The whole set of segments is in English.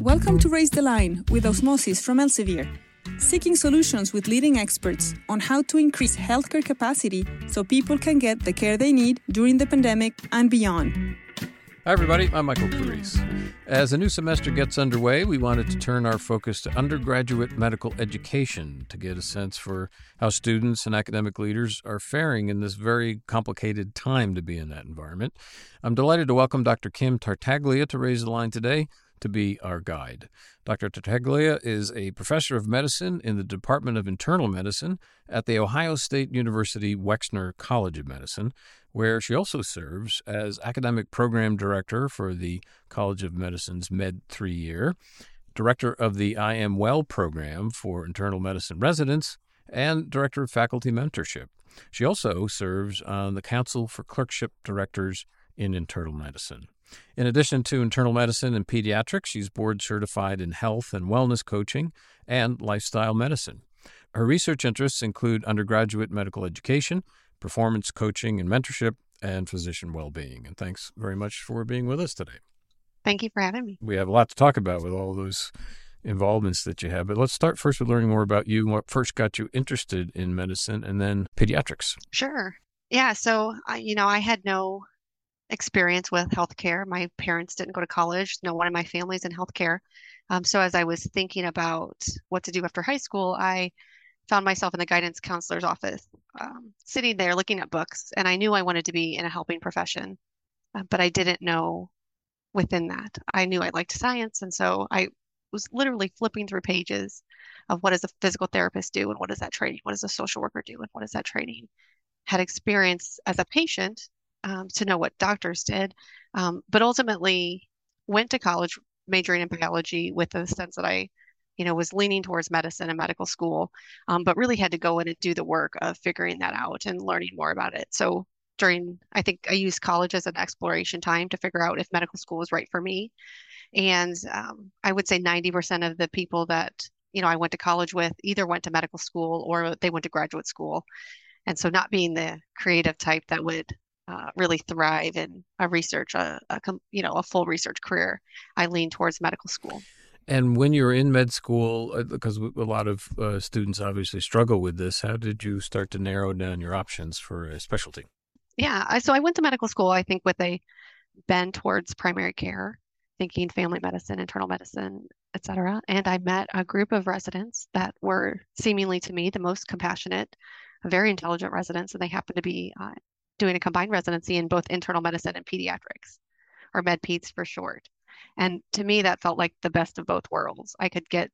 Welcome to Raise the Line with Osmosis from Elsevier, seeking solutions with leading experts on how to increase healthcare capacity so people can get the care they need during the pandemic and beyond. Hi, everybody. I'm Michael Carrese. As a new semester gets underway, we wanted to turn our focus to undergraduate medical education to get a sense for how students and academic leaders are faring in this very complicated time to be in that environment. I'm delighted to welcome Dr. Kim Tartaglia to Raise the Line today to be our guide. Dr. Tartaglia is a professor of medicine in the Department of Internal Medicine at the Ohio State University Wexner College of Medicine, where she also serves as academic program director for the College of Medicine's Med 3 year, director of the I Am Well program for internal medicine residents, and director of faculty mentorship. She also serves on the Council for Clerkship Directors in Internal Medicine. In addition to internal medicine and pediatrics, she's board certified in health and wellness coaching and lifestyle medicine. Her research interests include undergraduate medical education, performance coaching and mentorship, and physician well being. And thanks very much for being with us today. Thank you for having me. We have a lot to talk about with all those involvements that you have. But let's start first with learning more about you, what first got you interested in medicine, and then pediatrics. Sure. Yeah. So, you know, I had no experience with healthcare. My parents didn't go to college. No one in my family's in healthcare. Um, so as I was thinking about what to do after high school, I found myself in the guidance counselor's office, um, sitting there looking at books, and I knew I wanted to be in a helping profession, uh, but I didn't know within that. I knew I liked science, and so I was literally flipping through pages of what does a physical therapist do, and what does that training, what does a social worker do, and what does that training. Had experience as a patient um, to know what doctors did, um, but ultimately went to college majoring in biology with the sense that I, you know, was leaning towards medicine and medical school, um, but really had to go in and do the work of figuring that out and learning more about it. So during, I think I used college as an exploration time to figure out if medical school was right for me. And um, I would say 90% of the people that, you know, I went to college with either went to medical school or they went to graduate school. And so not being the creative type that would uh, really thrive in a research, a, a, you know, a full research career, I lean towards medical school. And when you're in med school, uh, because a lot of uh, students obviously struggle with this, how did you start to narrow down your options for a specialty? Yeah, I, so I went to medical school, I think, with a bend towards primary care, thinking family medicine, internal medicine, et cetera. And I met a group of residents that were seemingly to me the most compassionate, very intelligent residents, and they happened to be uh, doing a combined residency in both internal medicine and pediatrics, or med peds for short. And to me, that felt like the best of both worlds. I could get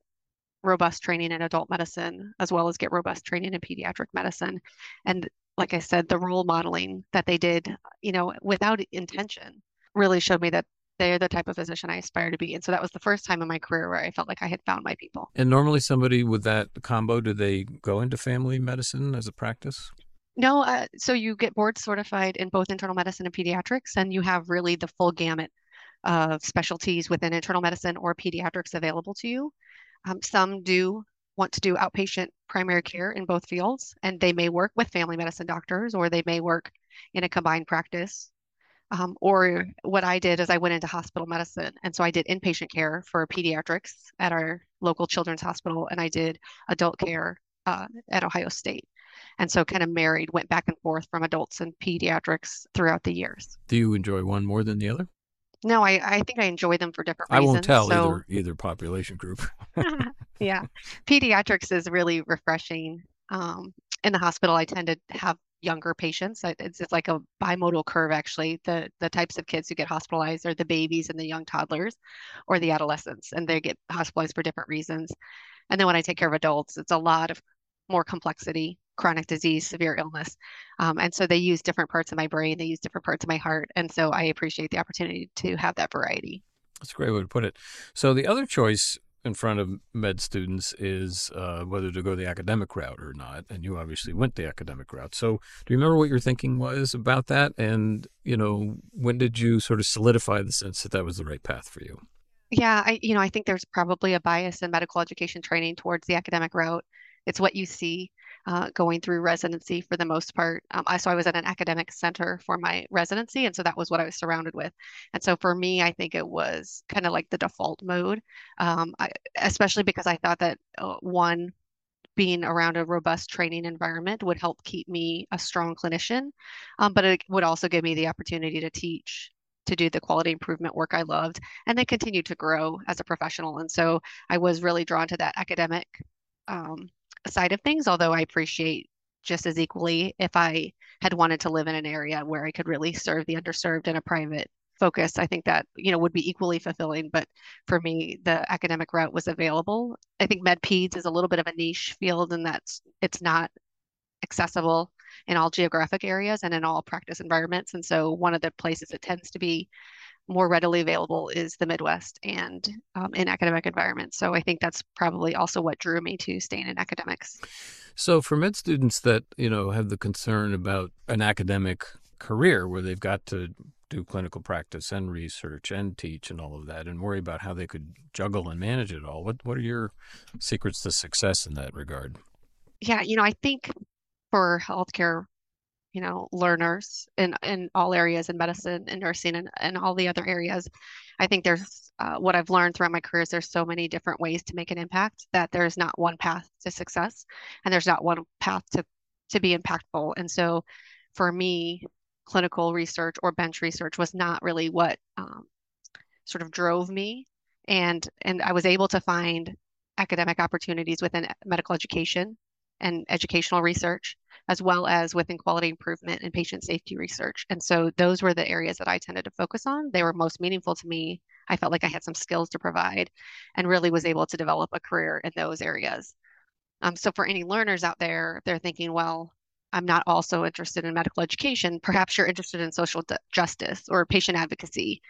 robust training in adult medicine as well as get robust training in pediatric medicine. And like I said, the role modeling that they did, you know, without intention really showed me that they're the type of physician I aspire to be. And so that was the first time in my career where I felt like I had found my people. And normally, somebody with that combo, do they go into family medicine as a practice? No, uh, so you get board certified in both internal medicine and pediatrics, and you have really the full gamut of specialties within internal medicine or pediatrics available to you. Um, some do want to do outpatient primary care in both fields, and they may work with family medicine doctors or they may work in a combined practice. Um, or what I did is I went into hospital medicine. And so I did inpatient care for pediatrics at our local children's hospital, and I did adult care uh, at Ohio State and so kind of married went back and forth from adults and pediatrics throughout the years. Do you enjoy one more than the other? No i, I think i enjoy them for different reasons i won't tell so... either either population group. Yeah. Pediatrics is really refreshing. Um, in the hospital i tend to have younger patients. It's, it's like a bimodal curve actually. The the types of kids who get hospitalized are the babies and the young toddlers or the adolescents and they get hospitalized for different reasons. And then when i take care of adults it's a lot of more complexity chronic disease, severe illness. Um, and so they use different parts of my brain, they use different parts of my heart. And so I appreciate the opportunity to have that variety. That's a great way to put it. So the other choice in front of med students is uh, whether to go the academic route or not. And you obviously went the academic route. So do you remember what your thinking was about that? And, you know, when did you sort of solidify the sense that that was the right path for you? Yeah, I you know, I think there's probably a bias in medical education training towards the academic route. It's what you see uh, going through residency for the most part. Um, I so I was at an academic center for my residency, and so that was what I was surrounded with. And so for me, I think it was kind of like the default mode, um, I, especially because I thought that uh, one being around a robust training environment would help keep me a strong clinician, um, but it would also give me the opportunity to teach to do the quality improvement work I loved and then continue to grow as a professional. And so I was really drawn to that academic um, side of things, although I appreciate just as equally if I had wanted to live in an area where I could really serve the underserved in a private focus. I think that, you know, would be equally fulfilling. But for me, the academic route was available. I think med peds is a little bit of a niche field and that's it's not accessible in all geographic areas and in all practice environments. And so one of the places it tends to be more readily available is the Midwest and um, in academic environments. So I think that's probably also what drew me to staying in academics. So for med students that you know have the concern about an academic career where they've got to do clinical practice and research and teach and all of that and worry about how they could juggle and manage it all, what what are your secrets to success in that regard? Yeah, you know, I think for healthcare you know learners in in all areas in medicine and nursing and, and all the other areas. I think there's uh, what i've learned throughout my career is there's so many different ways to make an impact that there's not one path to success and there's not one path to to be impactful. And so for me clinical research or bench research was not really what um, sort of drove me. And and i was able to find academic opportunities within medical education and educational research as well as within quality improvement and patient safety research. And so those were the areas that I tended to focus on. They were most meaningful to me. I felt like I had some skills to provide and really was able to develop a career in those areas. Um, so for any learners out there, they're thinking, well, I'm not also interested in medical education. Perhaps you're interested in social justice or patient advocacy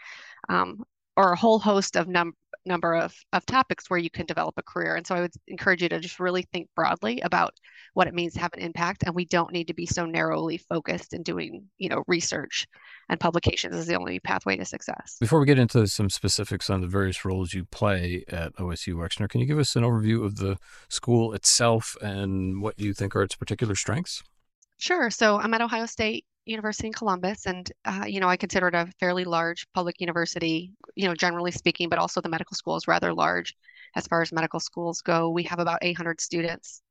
um, or a whole host of num- number of, of topics where you can develop a career. And so I would encourage you to just really think broadly about what it means to have an impact. And we don't need to be so narrowly focused in doing, you know, research and publications is the only pathway to success. Before we get into some specifics on the various roles you play at OSU Wexner, can you give us an overview of the school itself and what you think are its particular strengths? Sure. So I'm at Ohio State University in Columbus, and uh, you know I consider it a fairly large public university. You know, generally speaking, but also the medical school is rather large as far as medical schools go. We have about 800 students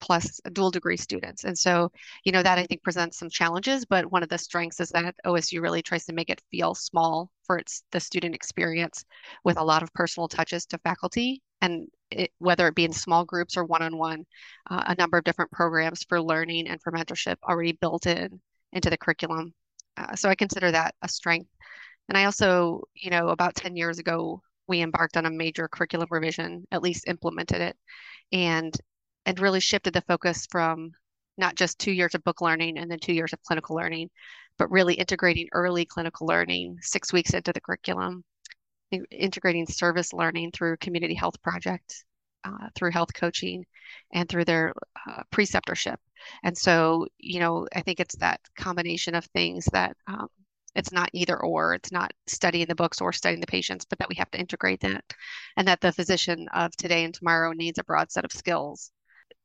plus dual degree students, and so you know that I think presents some challenges. But one of the strengths is that OSU really tries to make it feel small for its the student experience, with a lot of personal touches to faculty and it, whether it be in small groups or one-on-one, uh, a number of different programs for learning and for mentorship already built in into the curriculum. Uh, so I consider that a strength. And I also, you know, about 10 years ago, we embarked on a major curriculum revision, at least implemented it, and and really shifted the focus from not just two years of book learning and then two years of clinical learning, but really integrating early clinical learning six weeks into the curriculum, integrating service learning through community health project, uh, through health coaching, and through their uh, preceptorship. And so, you know, I think it's that combination of things that um, it's not either or, it's not studying the books or studying the patients, but that we have to integrate that. And that the physician of today and tomorrow needs a broad set of skills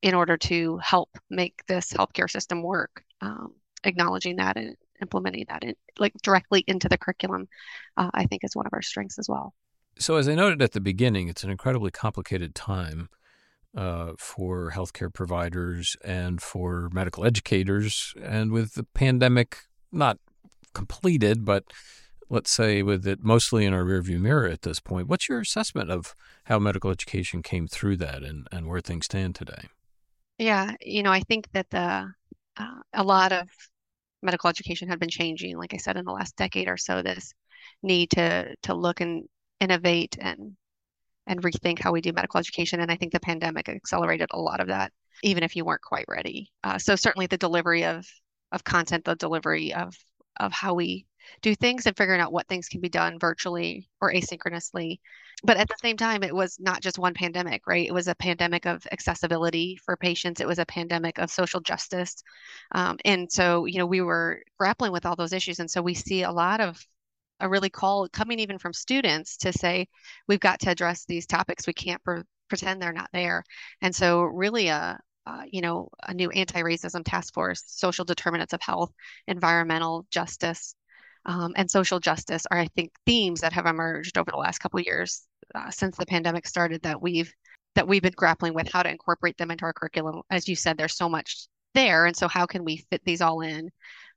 in order to help make this healthcare system work. Um, acknowledging that and implementing that in, like directly into the curriculum, uh, I think is one of our strengths as well. So, as I noted at the beginning, it's an incredibly complicated time uh, for healthcare providers and for medical educators. And with the pandemic not completed, but let's say with it mostly in our rearview mirror at this point, what's your assessment of how medical education came through that and, and where things stand today? Yeah, you know, I think that the uh, a lot of medical education had been changing, like I said, in the last decade or so. This need to to look and innovate and and rethink how we do medical education. And I think the pandemic accelerated a lot of that, even if you weren't quite ready. Uh, so certainly the delivery of of content, the delivery of of how we do things and figuring out what things can be done virtually or asynchronously. But at the same time, it was not just one pandemic, right? It was a pandemic of accessibility for patients. It was a pandemic of social justice. Um, and so, you know, we were grappling with all those issues. And so we see a lot of a really call coming even from students to say we've got to address these topics we can't pre- pretend they're not there and so really a, uh, you know, a new anti-racism task force, social determinants of health, environmental justice, um, and social justice are, I think, themes that have emerged over the last couple years uh, since the pandemic started that we've that we've been grappling with how to incorporate them into our curriculum. As you said, there's so much there, and so how can we fit these all in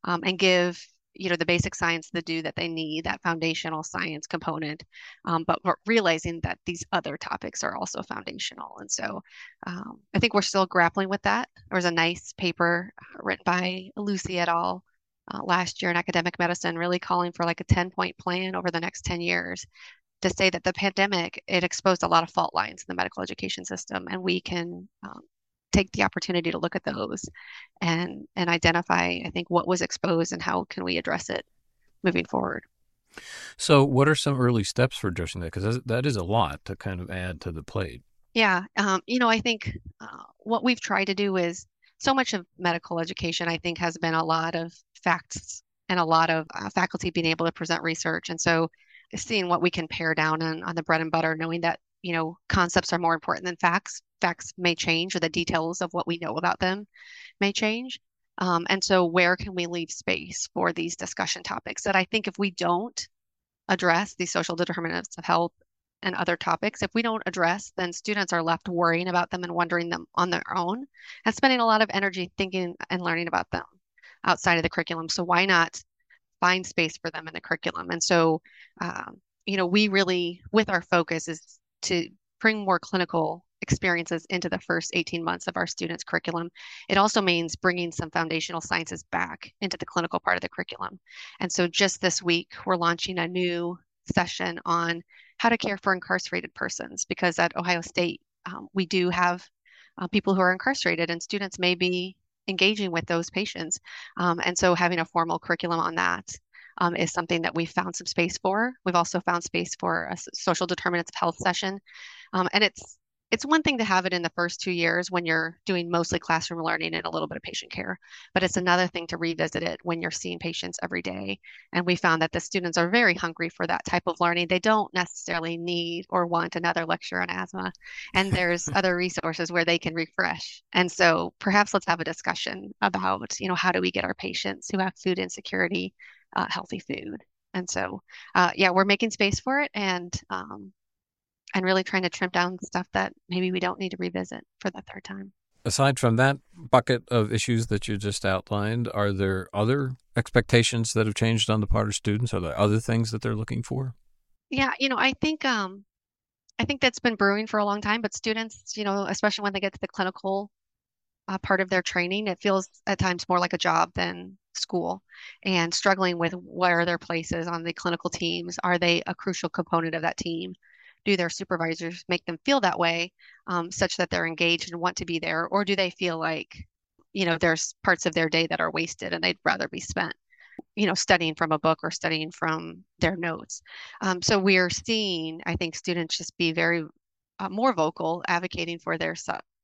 um, and give you know the basic science the do that they need that foundational science component um, but, realizing that these other topics are also foundational. And so um, i think we're still grappling with that. There was a nice paper written by Lucey et al uh, last year in academic medicine, really calling for like a 10 point plan over the next 10 years to say that the pandemic it exposed a lot of fault lines in the medical education system and we can um, take the opportunity to look at those and and identify i think what was exposed and how can we address it moving forward. So what are some early steps for addressing that? Because that is a lot to kind of add to the plate. Yeah um, you know i think uh, what we've tried to do is so much of medical education, I think, has been a lot of facts and a lot of uh, faculty being able to present research. And so seeing what we can pare down on, on the bread and butter, knowing that, you know, concepts are more important than facts. Facts may change or the details of what we know about them may change. Um, and so where can we leave space for these discussion topics that I think if we don't address these social determinants of health and other topics, if we don't address, then students are left worrying about them and wondering them on their own and spending a lot of energy thinking and learning about them outside of the curriculum. So why not find space for them in the curriculum? And so, um, you know, we really, with our focus, is to bring more clinical experiences into the first 18 months of our students' curriculum. It also means bringing some foundational sciences back into the clinical part of the curriculum. And so just this week, we're launching a new session on how to care for incarcerated persons because at Ohio State, um, we do have uh, people who are incarcerated and students may be engaging with those patients. Um, and so having a formal curriculum on that um, is something that we've found some space for. We've also found space for a social determinants of health session. Um, and it's it's one thing to have it in the first two years when you're doing mostly classroom learning and a little bit of patient care, but it's another thing to revisit it when you're seeing patients every day. And we found that the students are very hungry for that type of learning. They don't necessarily need or want another lecture on asthma, and there's other resources where they can refresh. And so perhaps let's have a discussion about, you know, how do we get our patients who have food insecurity uh, healthy food? And so, uh, yeah, we're making space for it, and um, and really trying to trim down stuff that maybe we don't need to revisit for the third time. Aside from that bucket of issues that you just outlined, are there other expectations that have changed on the part of students? Are there other things that they're looking for? Yeah, you know, I think um, I think that's been brewing for a long time. But students, you know, especially when they get to the clinical uh, part of their training, it feels at times more like a job than school, and struggling with where are their places on the clinical teams. Are they a crucial component of that team? do their supervisors make them feel that way um, such that they're engaged and want to be there or do they feel like you know there's parts of their day that are wasted and they'd rather be spent you know studying from a book or studying from their notes um, so we're seeing i think students just be very uh, more vocal advocating for their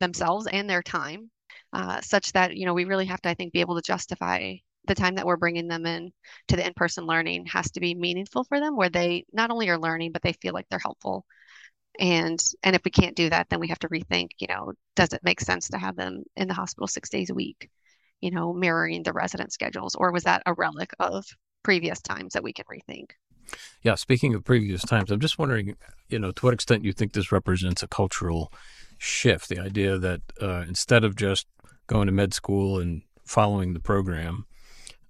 themselves and their time uh, such that you know we really have to i think be able to justify the time that we're bringing them in to the in-person learning has to be meaningful for them where they not only are learning but they feel like they're helpful. And and if we can't do that then we have to rethink you know does it make sense to have them in the hospital six days a week you know mirroring the resident schedules? Or was that a relic of previous times that we can rethink? Yeah speaking of previous times i'm just wondering you know to what extent you think this represents a cultural shift the idea that uh, instead of just going to med school and following the program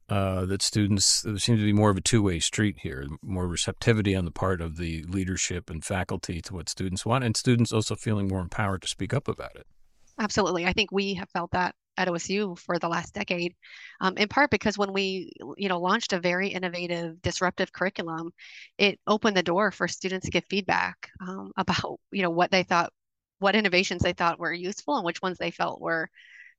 uh, that students there seems to be more of a two-way street here more receptivity on the part of the leadership and faculty to what students want and students also feeling more empowered to speak up about it. Absolutely. I think we have felt that at osu for the last decade um, in part because when we you know launched a very innovative disruptive curriculum it opened the door for students to give feedback um, about you know what they thought what innovations they thought were useful and which ones they felt were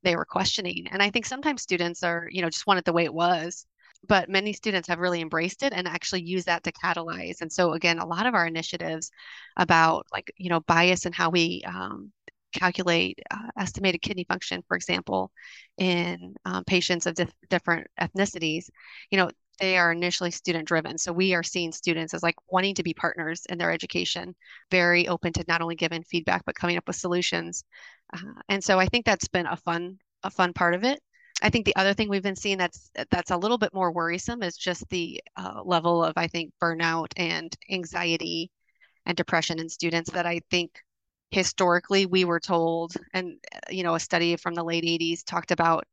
they were questioning. And I think sometimes students are, you know, just want it the way it was. But many students have really embraced it and actually use that to catalyze. And so, again, a lot of our initiatives about like, you know, bias and how we um, calculate uh, estimated kidney function, for example, in um, patients of dif- different ethnicities, you know, they are initially student driven. So we are seeing students as like wanting to be partners in their education, very open to not only giving feedback but coming up with solutions. Uh, and so I think that's been a fun a fun part of it. I think the other thing we've been seeing that's that's a little bit more worrisome is just the uh, level of I think burnout and anxiety and depression in students that I think historically we were told and you know a study from the late 80s talked about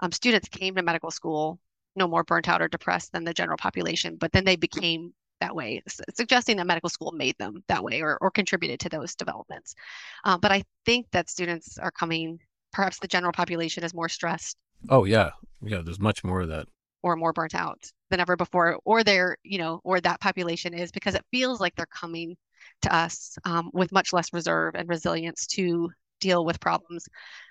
um, students came to medical school no more burnt out or depressed than the general population but then they became that way suggesting that medical school made them that way or, or contributed to those developments. Uh, but i think that students are coming perhaps the general population is more stressed. Oh yeah. Yeah there's much more of that. Or more burnt out than ever before or they're you know or that population is because it feels like they're coming to us um, with much less reserve and resilience to deal with problems.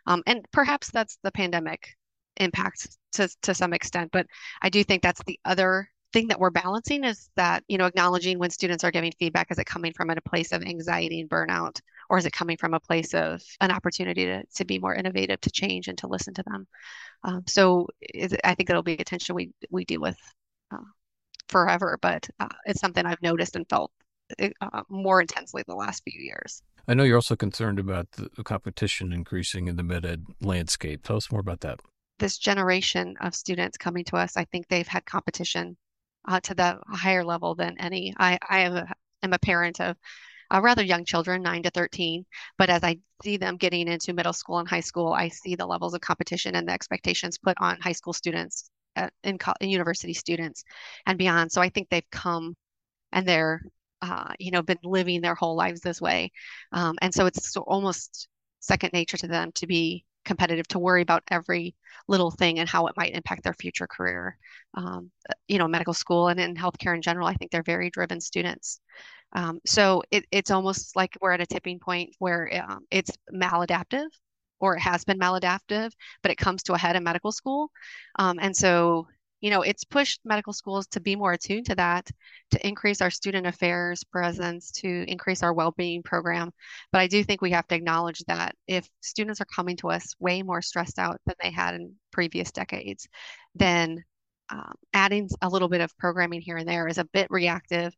Um, and perhaps that's the pandemic impact to, to some extent. But I do think that's the other thing that we're balancing is that, you know, acknowledging when students are giving feedback, is it coming from a place of anxiety and burnout? Or is it coming from a place of an opportunity to, to be more innovative, to change, and to listen to them? Um, so I think it'll be a tension we we deal with uh, forever, but uh, it's something I've noticed and felt uh, more intensely the last few years. I know you're also concerned about the competition increasing in the med ed landscape. Tell us more about that. This generation of students coming to us, I think they've had competition uh, to the higher level than any. I, I am, a, parent of uh, rather young children, 9 to 13, but as I see them getting into middle school and high school, I see the levels of competition and the expectations put on high school students at, in, in university students and beyond. So I think they've come and they're uh, you know, been living their whole lives this way. Um, and so it's so almost second nature to them to be competitive, to worry about every little thing and how it might impact their future career. Um, you know, medical school and in healthcare in general, I think they're very driven students. Um, so it, it's almost like we're at a tipping point where um, it's maladaptive or it has been maladaptive, but it comes to a head in medical school. Um, and so you know, it's pushed medical schools to be more attuned to that, to increase our student affairs presence, to increase our well-being program. But I do think we have to acknowledge that if students are coming to us way more stressed out than they had in previous decades, then um, adding a little bit of programming here and there is a bit reactive.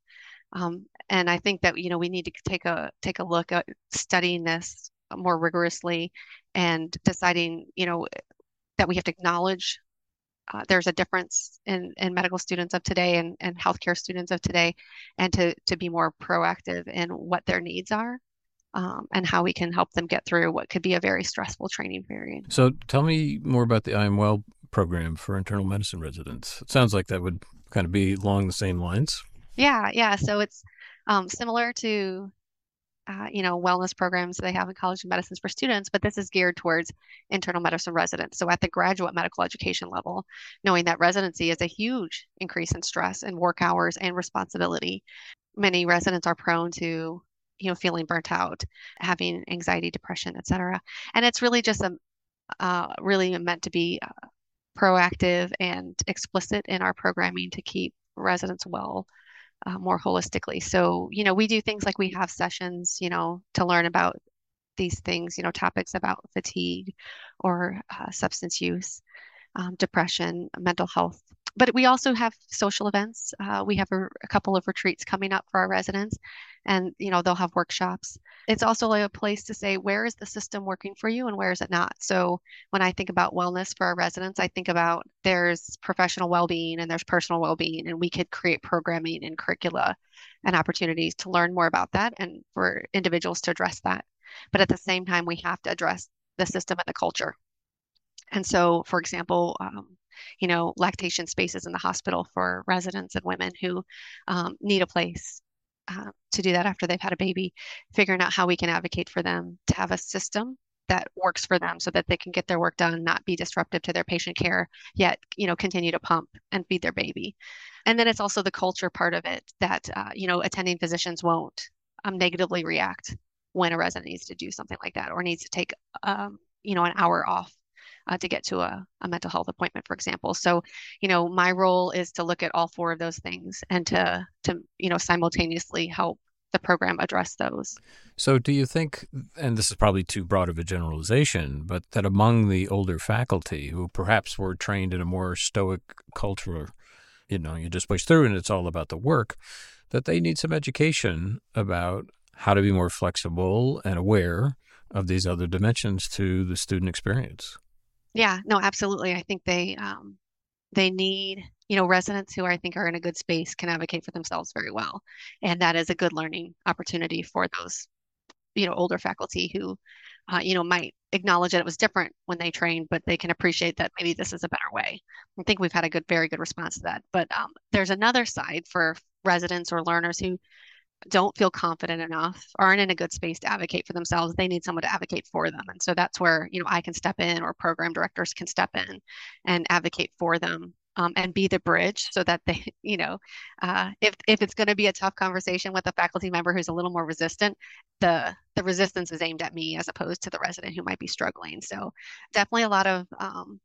Um, and I think that you know we need to take a take a look at studying this more rigorously and deciding you know that we have to acknowledge uh, there's a difference in, in medical students of today and, and healthcare students of today, and to, to be more proactive in what their needs are um, and how we can help them get through what could be a very stressful training period. So, tell me more about the I Am Well program for internal medicine residents. It sounds like that would kind of be along the same lines. Yeah, yeah. So, it's um, similar to uh, you know, wellness programs they have in college of medicines for students, but this is geared towards internal medicine residents. So at the graduate medical education level, knowing that residency is a huge increase in stress and work hours and responsibility. Many residents are prone to, you know, feeling burnt out, having anxiety, depression, etc. And it's really just a uh, really meant to be uh, proactive and explicit in our programming to keep residents well uh, more holistically. So, you know, we do things like we have sessions, you know, to learn about these things, you know, topics about fatigue or uh, substance use, um, depression, mental health. But we also have social events. Uh, we have a, a, couple of retreats coming up for our residents, and you know they'll have workshops. It's also a place to say where is the system working for you and where is it not. So when I think about wellness for our residents, I think about there's professional well-being and there's personal well-being, and we could create programming and curricula and opportunities to learn more about that and for individuals to address that. But at the same time, we have to address the system and the culture and so, for example, um, you know, lactation spaces in the hospital for residents and women who um, need a place uh, to do that after they've had a baby, figuring out how we can advocate for them to have a system that works for them so that they can get their work done, not be disruptive to their patient care, yet, you know, continue to pump and feed their baby. And then it's also the culture part of it that, uh, you know, attending physicians won't um, negatively react when a resident needs to do something like that or needs to take, um, you know, an hour off uh, to get to a, a mental health appointment, for example. So, you know, my role is to look at all four of those things and to to you know simultaneously help the program address those. So, do you think, and this is probably too broad of a generalization, but that among the older faculty who perhaps were trained in a more stoic culture you know, you just push through and it's all about the work, that they need some education about how to be more flexible and aware of these other dimensions to the student experience. Yeah, no, absolutely. I think they um, they need you know residents who I think are in a good space can advocate for themselves very well, and that is a good learning opportunity for those you know older faculty who uh, you know might acknowledge that it was different when they trained, but they can appreciate that maybe this is a better way. I think we've had a good, very good response to that. But um, there's another side for residents or learners who don't feel confident enough, aren't in a good space to advocate for themselves. They need someone to advocate for them. And so that's where, you know, I can step in or program directors can step in and advocate for them um, and be the bridge so that they, you know, uh, if, if it's going to be a tough conversation with a faculty member who's a little more resistant, the, the resistance is aimed at me as opposed to the resident who might be struggling. So definitely a lot of, um,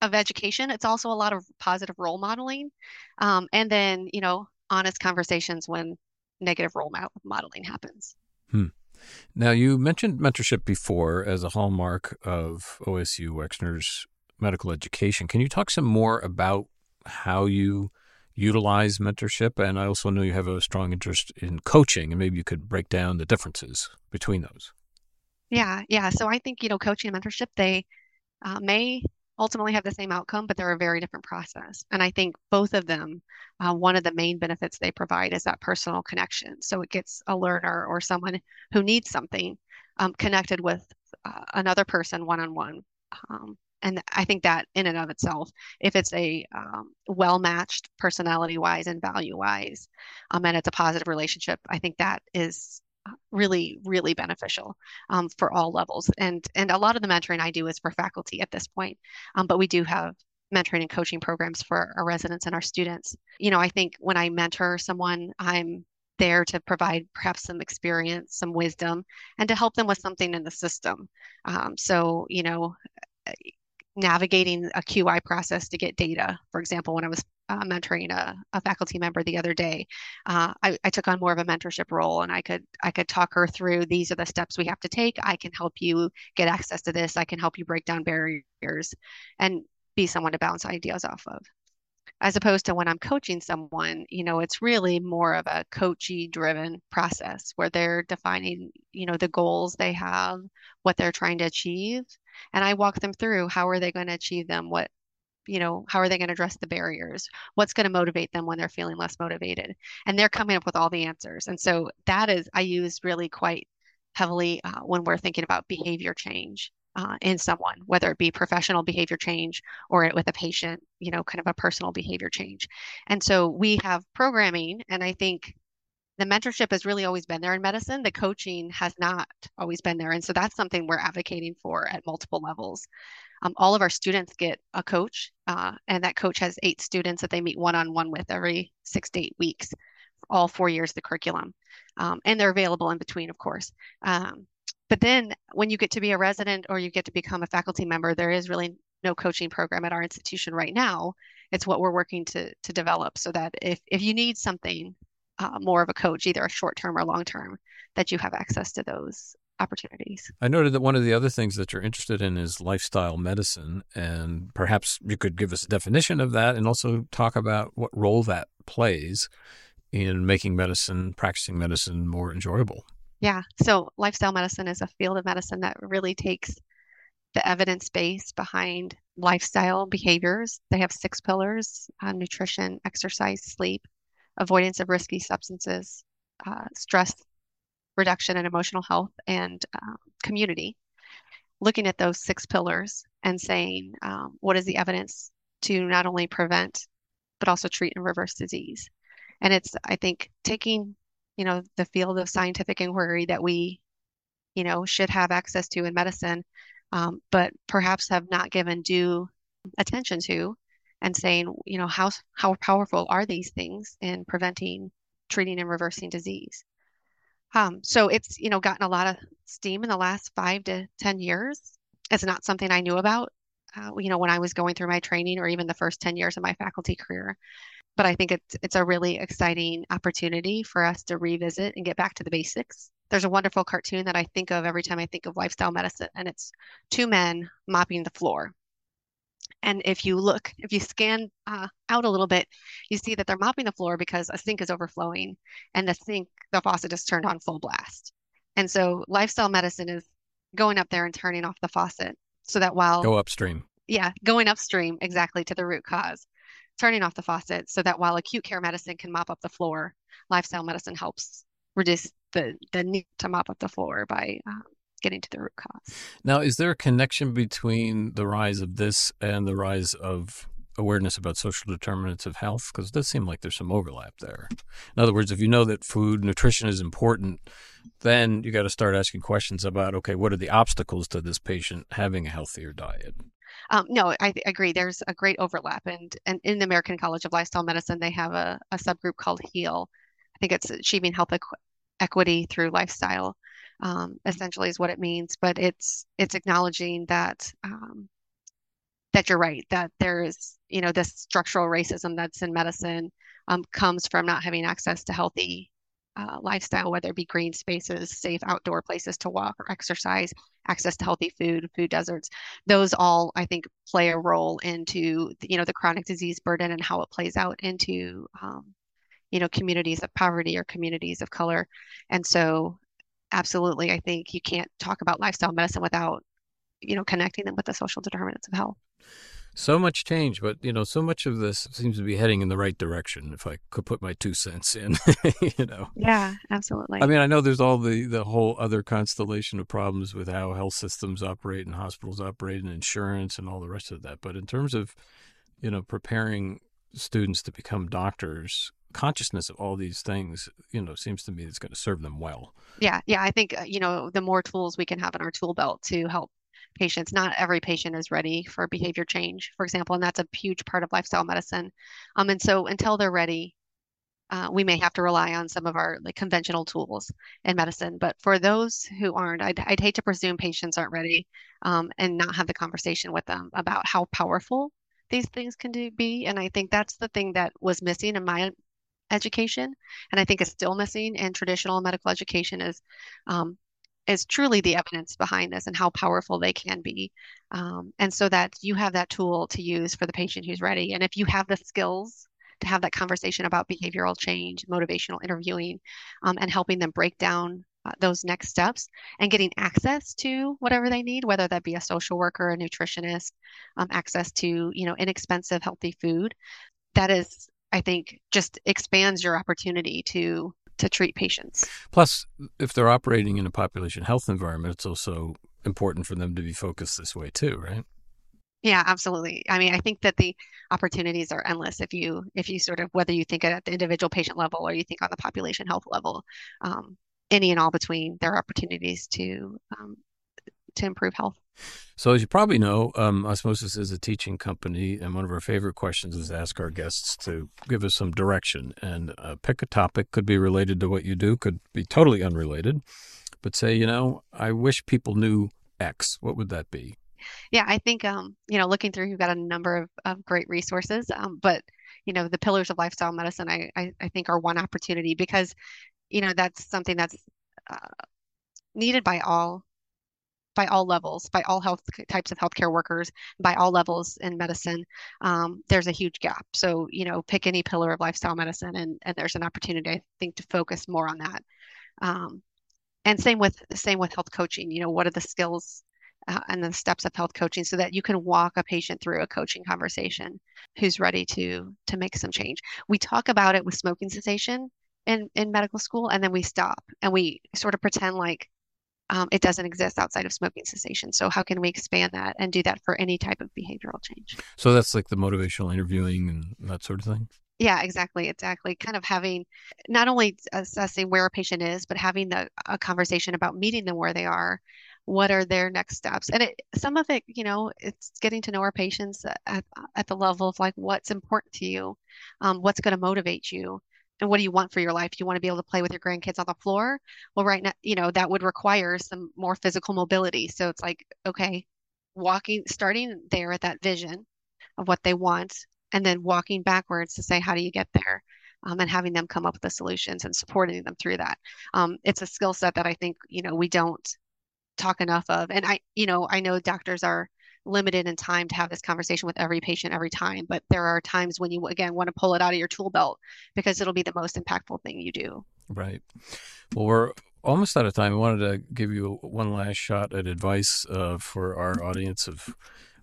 of education. It's also a lot of positive role modeling. Um, and then, you know, honest conversations when negative role modeling happens. Hmm. Now, you mentioned mentorship before as a hallmark of OSU Wexner's medical education. Can you talk some more about how you utilize mentorship? And I also know you have a strong interest in coaching, and maybe you could break down the differences between those. Yeah, yeah. So I think, you know, coaching and mentorship, they uh, may ultimately have the same outcome, but they're a very different process. And I think both of them, uh, one of the main benefits they provide is that personal connection. So it gets a learner or someone who needs something um, connected with uh, another person one on one. And I think that in and of itself, if it's a um, well matched personality wise and value wise, um, and it's a positive relationship, I think that is really really beneficial um, for all levels. And and a lot of the mentoring i do is for faculty at this point um, but we do have mentoring and coaching programs for our residents and our students. You know i think when i mentor someone i'm there to provide perhaps some experience some wisdom and to help them with something in the system. Um, so you know navigating a qi process to get data for example when i was uh, mentoring a, a, faculty member the other day. Uh, I, I, took on more of a mentorship role, and I could I could talk her through these are the steps we have to take. I can help you get access to this. I can help you break down barriers, and be someone to bounce ideas off of. As opposed to when I'm coaching someone, you know, it's really more of a coachee driven process where they're defining, you know, the goals they have, what they're trying to achieve, and I walk them through how are they going to achieve them, what you know how are they going to address the barriers what's going to motivate them when they're feeling less motivated and they're coming up with all the answers and so that is i use really quite heavily uh, when we're thinking about behavior change uh, in someone whether it be professional behavior change or it with a patient you know kind of a personal behavior change and so we have programming and i think the mentorship has really always been there in medicine. The coaching has not always been there. And so that's something we're advocating for at multiple levels. Um, all of our students get a coach, uh, and that coach has eight students that they meet one on one with every six to eight weeks, all four years of the curriculum. Um, and they're available in between, of course. Um, but then when you get to be a resident or you get to become a faculty member, there is really no coaching program at our institution right now. It's what we're working to, to develop so that if, if you need something uh, more of a coach, either a short term or long term, that you have access to those opportunities. I noted that one of the other things that you're interested in is lifestyle medicine, and perhaps you could give us a definition of that and also talk about what role that plays in making medicine, practicing medicine more enjoyable. Yeah. So, lifestyle medicine is a field of medicine that really takes the evidence base behind lifestyle behaviors. They have six pillars uh, nutrition, exercise, sleep, avoidance of risky substances, uh, stress reduction and emotional health, and um, community. Looking at those six pillars and saying, um, what is the evidence to not only prevent, but also treat and reverse disease? And it's, I think, taking, you know, the field of scientific inquiry that we, you know, should have access to in medicine, um, but perhaps have not given due attention to and saying, you know, how how powerful are these things in preventing, treating, and reversing disease? Um, so it's you know gotten a lot of steam in the last five to ten years. It's not something I knew about, uh, you know, when I was going through my training or even the first ten years of my faculty career. But I think it's it's a really exciting opportunity for us to revisit and get back to the basics. There's a wonderful cartoon that I think of every time I think of lifestyle medicine, and it's two men mopping the floor And if you look, if you scan uh, out a little bit, you see that they're mopping the floor because a sink is overflowing and the sink, the faucet is turned on full blast. And so lifestyle medicine is going up there and turning off the faucet so that while go upstream. Yeah, going upstream exactly to the root cause, turning off the faucet so that while acute care medicine can mop up the floor, lifestyle medicine helps reduce the the need to mop up the floor by um, getting to the root cause. Now, is there a connection between the rise of this and the rise of awareness about social determinants of health? Because it does seem like there's some overlap there. In other words, if you know that food, nutrition is important, then you got to start asking questions about okay, what are the obstacles to this patient having a healthier diet? Um, no, I agree. There's a great overlap, and and in the American College of Lifestyle Medicine, they have a, a subgroup called HEAL. I think it's achieving health equ- equity through lifestyle um, essentially is what it means. But it's it's acknowledging that um, that you're right that there is you know this structural racism that's in medicine um, comes from not having access to healthy uh, lifestyle, whether it be green spaces, safe outdoor places to walk or exercise, access to healthy food, food deserts. Those all, I think, play a role into you know the chronic disease burden and how it plays out into um, you know communities of poverty or communities of color. And so absolutely, I think you can't talk about lifestyle medicine without, you know, connecting them with the social determinants of health. So much change, but you know, so much of this seems to be heading in the right direction. If I could put my two cents in, you know. Yeah, absolutely. I mean, I know there's all the the whole other constellation of problems with how health systems operate and hospitals operate and insurance and all the rest of that. But in terms of, you know, preparing students to become doctors, consciousness of all these things, you know, seems to me it's going to serve them well. Yeah, yeah. I think uh, you know the more tools we can have in our tool belt to help patients. Not every patient is ready for behavior change, for example, and that's a huge part of lifestyle medicine. Um, and so until they're ready, uh, we may have to rely on some of our like conventional tools in medicine. But for those who aren't, I'd, I'd hate to presume patients aren't ready um, and not have the conversation with them about how powerful these things can do, be. And I think that's the thing that was missing in my education, and I think is still missing in traditional medical education is um, is truly the evidence behind this and how powerful they can be. Um, and so that you have that tool to use for the patient who's ready. And if you have the skills to have that conversation about behavioral change, motivational interviewing, um, and helping them break down uh, those next steps and getting access to whatever they need, whether that be a social worker, a nutritionist, um, access to you know inexpensive healthy food, that is I think just expands your opportunity to to treat patients. Plus, if they're operating in a population health environment, it's also important for them to be focused this way too, right? Yeah, absolutely. I mean, I think that the opportunities are endless if you if you sort of whether you think at the individual patient level or you think on the population health level, um, any and all between, there are opportunities to um, to improve health. So, as you probably know, um, Osmosis is a teaching company, and one of our favorite questions is to ask our guests to give us some direction and uh, pick a topic. Could be related to what you do, could be totally unrelated, but say, you know, I wish people knew X. What would that be? Yeah, I think um, you know, looking through, you've got a number of, of great resources, um, but you know, the pillars of lifestyle medicine, I, I, I think, are one opportunity because you know that's something that's uh, needed by all by all levels, by all health types of healthcare workers, by all levels in medicine, um, there's a huge gap. So, you know, pick any pillar of lifestyle medicine, and, and there's an opportunity, I think, to focus more on that. Um, and same with same with health coaching. You know, what are the skills uh, and the steps of health coaching so that you can walk a patient through a coaching conversation who's ready to to make some change. We talk about it with smoking cessation in in medical school, and then we stop and we sort of pretend like um, it doesn't exist outside of smoking cessation. So how can we expand that and do that for any type of behavioral change? So that's like the motivational interviewing and that sort of thing. Yeah, exactly, exactly. Kind of having not only assessing where a patient is, but having the, a conversation about meeting them where they are. What are their next steps? And it, some of it, you know, it's getting to know our patients at, at the level of like what's important to you, um, what's going to motivate you, and what do you want for your life? Do you want to be able to play with your grandkids on the floor? Well, right now, you know, that would require some more physical mobility. So it's like, okay, walking, starting there at that vision of what they want, and then walking backwards to say, how do you get there? Um, and having them come up with the solutions and supporting them through that. Um, it's a skill set that I think, you know, we don't talk enough of. And I, you know, I know doctors are limited in time to have this conversation with every patient every time, but there are times when you again want to pull it out of your tool belt because it'll be the most impactful thing you do. Right. Well, we're almost out of time. I wanted to give you one last shot at advice uh, for our audience of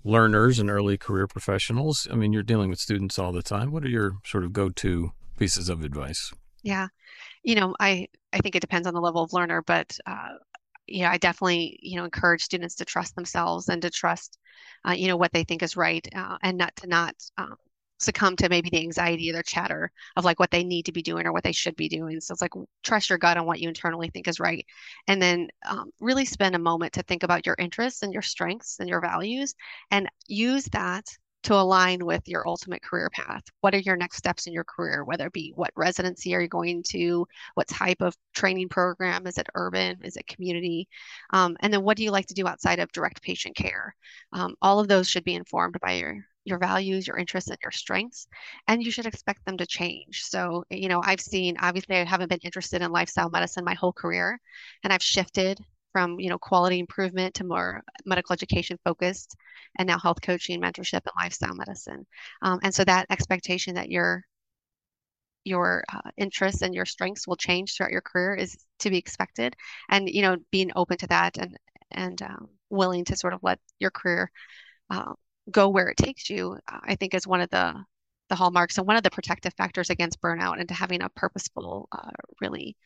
learners and early career professionals. I mean, you're dealing with students all the time. What are your sort of go-to pieces of advice? Yeah, you know, I I think it depends on the level of learner, but uh, you know, I definitely you know encourage students to trust themselves and to trust uh, you know what they think is right, uh, and not to not um, succumb to maybe the anxiety or the chatter of like what they need to be doing or what they should be doing. So it's like trust your gut on what you internally think is right. And then um, really spend a moment to think about your interests and your strengths and your values and use that to align with your ultimate career path. What are your next steps in your career, whether it be what residency are you going to, what type of training program, is it urban, is it community, um, and then what do you like to do outside of direct patient care? Um, all of those should be informed by your your values, your interests, and your strengths, and you should expect them to change. So, you know, I've seen, obviously, I haven't been interested in lifestyle medicine my whole career, and I've shifted from, you know, quality improvement to more medical education focused, and now health coaching, mentorship, and lifestyle medicine. Um, and so that expectation that your your uh, interests and your strengths will change throughout your career is to be expected and you know being open to that and and um, willing to sort of let your career uh, go where it takes you, uh, I think is one of the the hallmarks and one of the protective factors against burnout and to having a purposeful, uh, really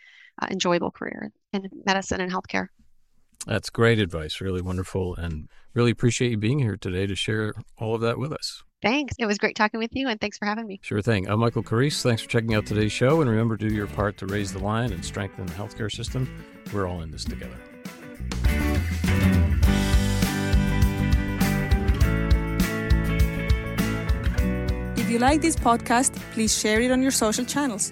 uh, enjoyable career in medicine and healthcare. That's great advice. Really wonderful. And really appreciate you being here today to share all of that with us. Thanks. It was great talking with you, and thanks for having me. Sure thing. I'm Michael Carrese. Thanks for checking out today's show. And remember to do your part to raise the line and strengthen the healthcare system. We're all in this together. If you like this podcast, please share it on your social channels.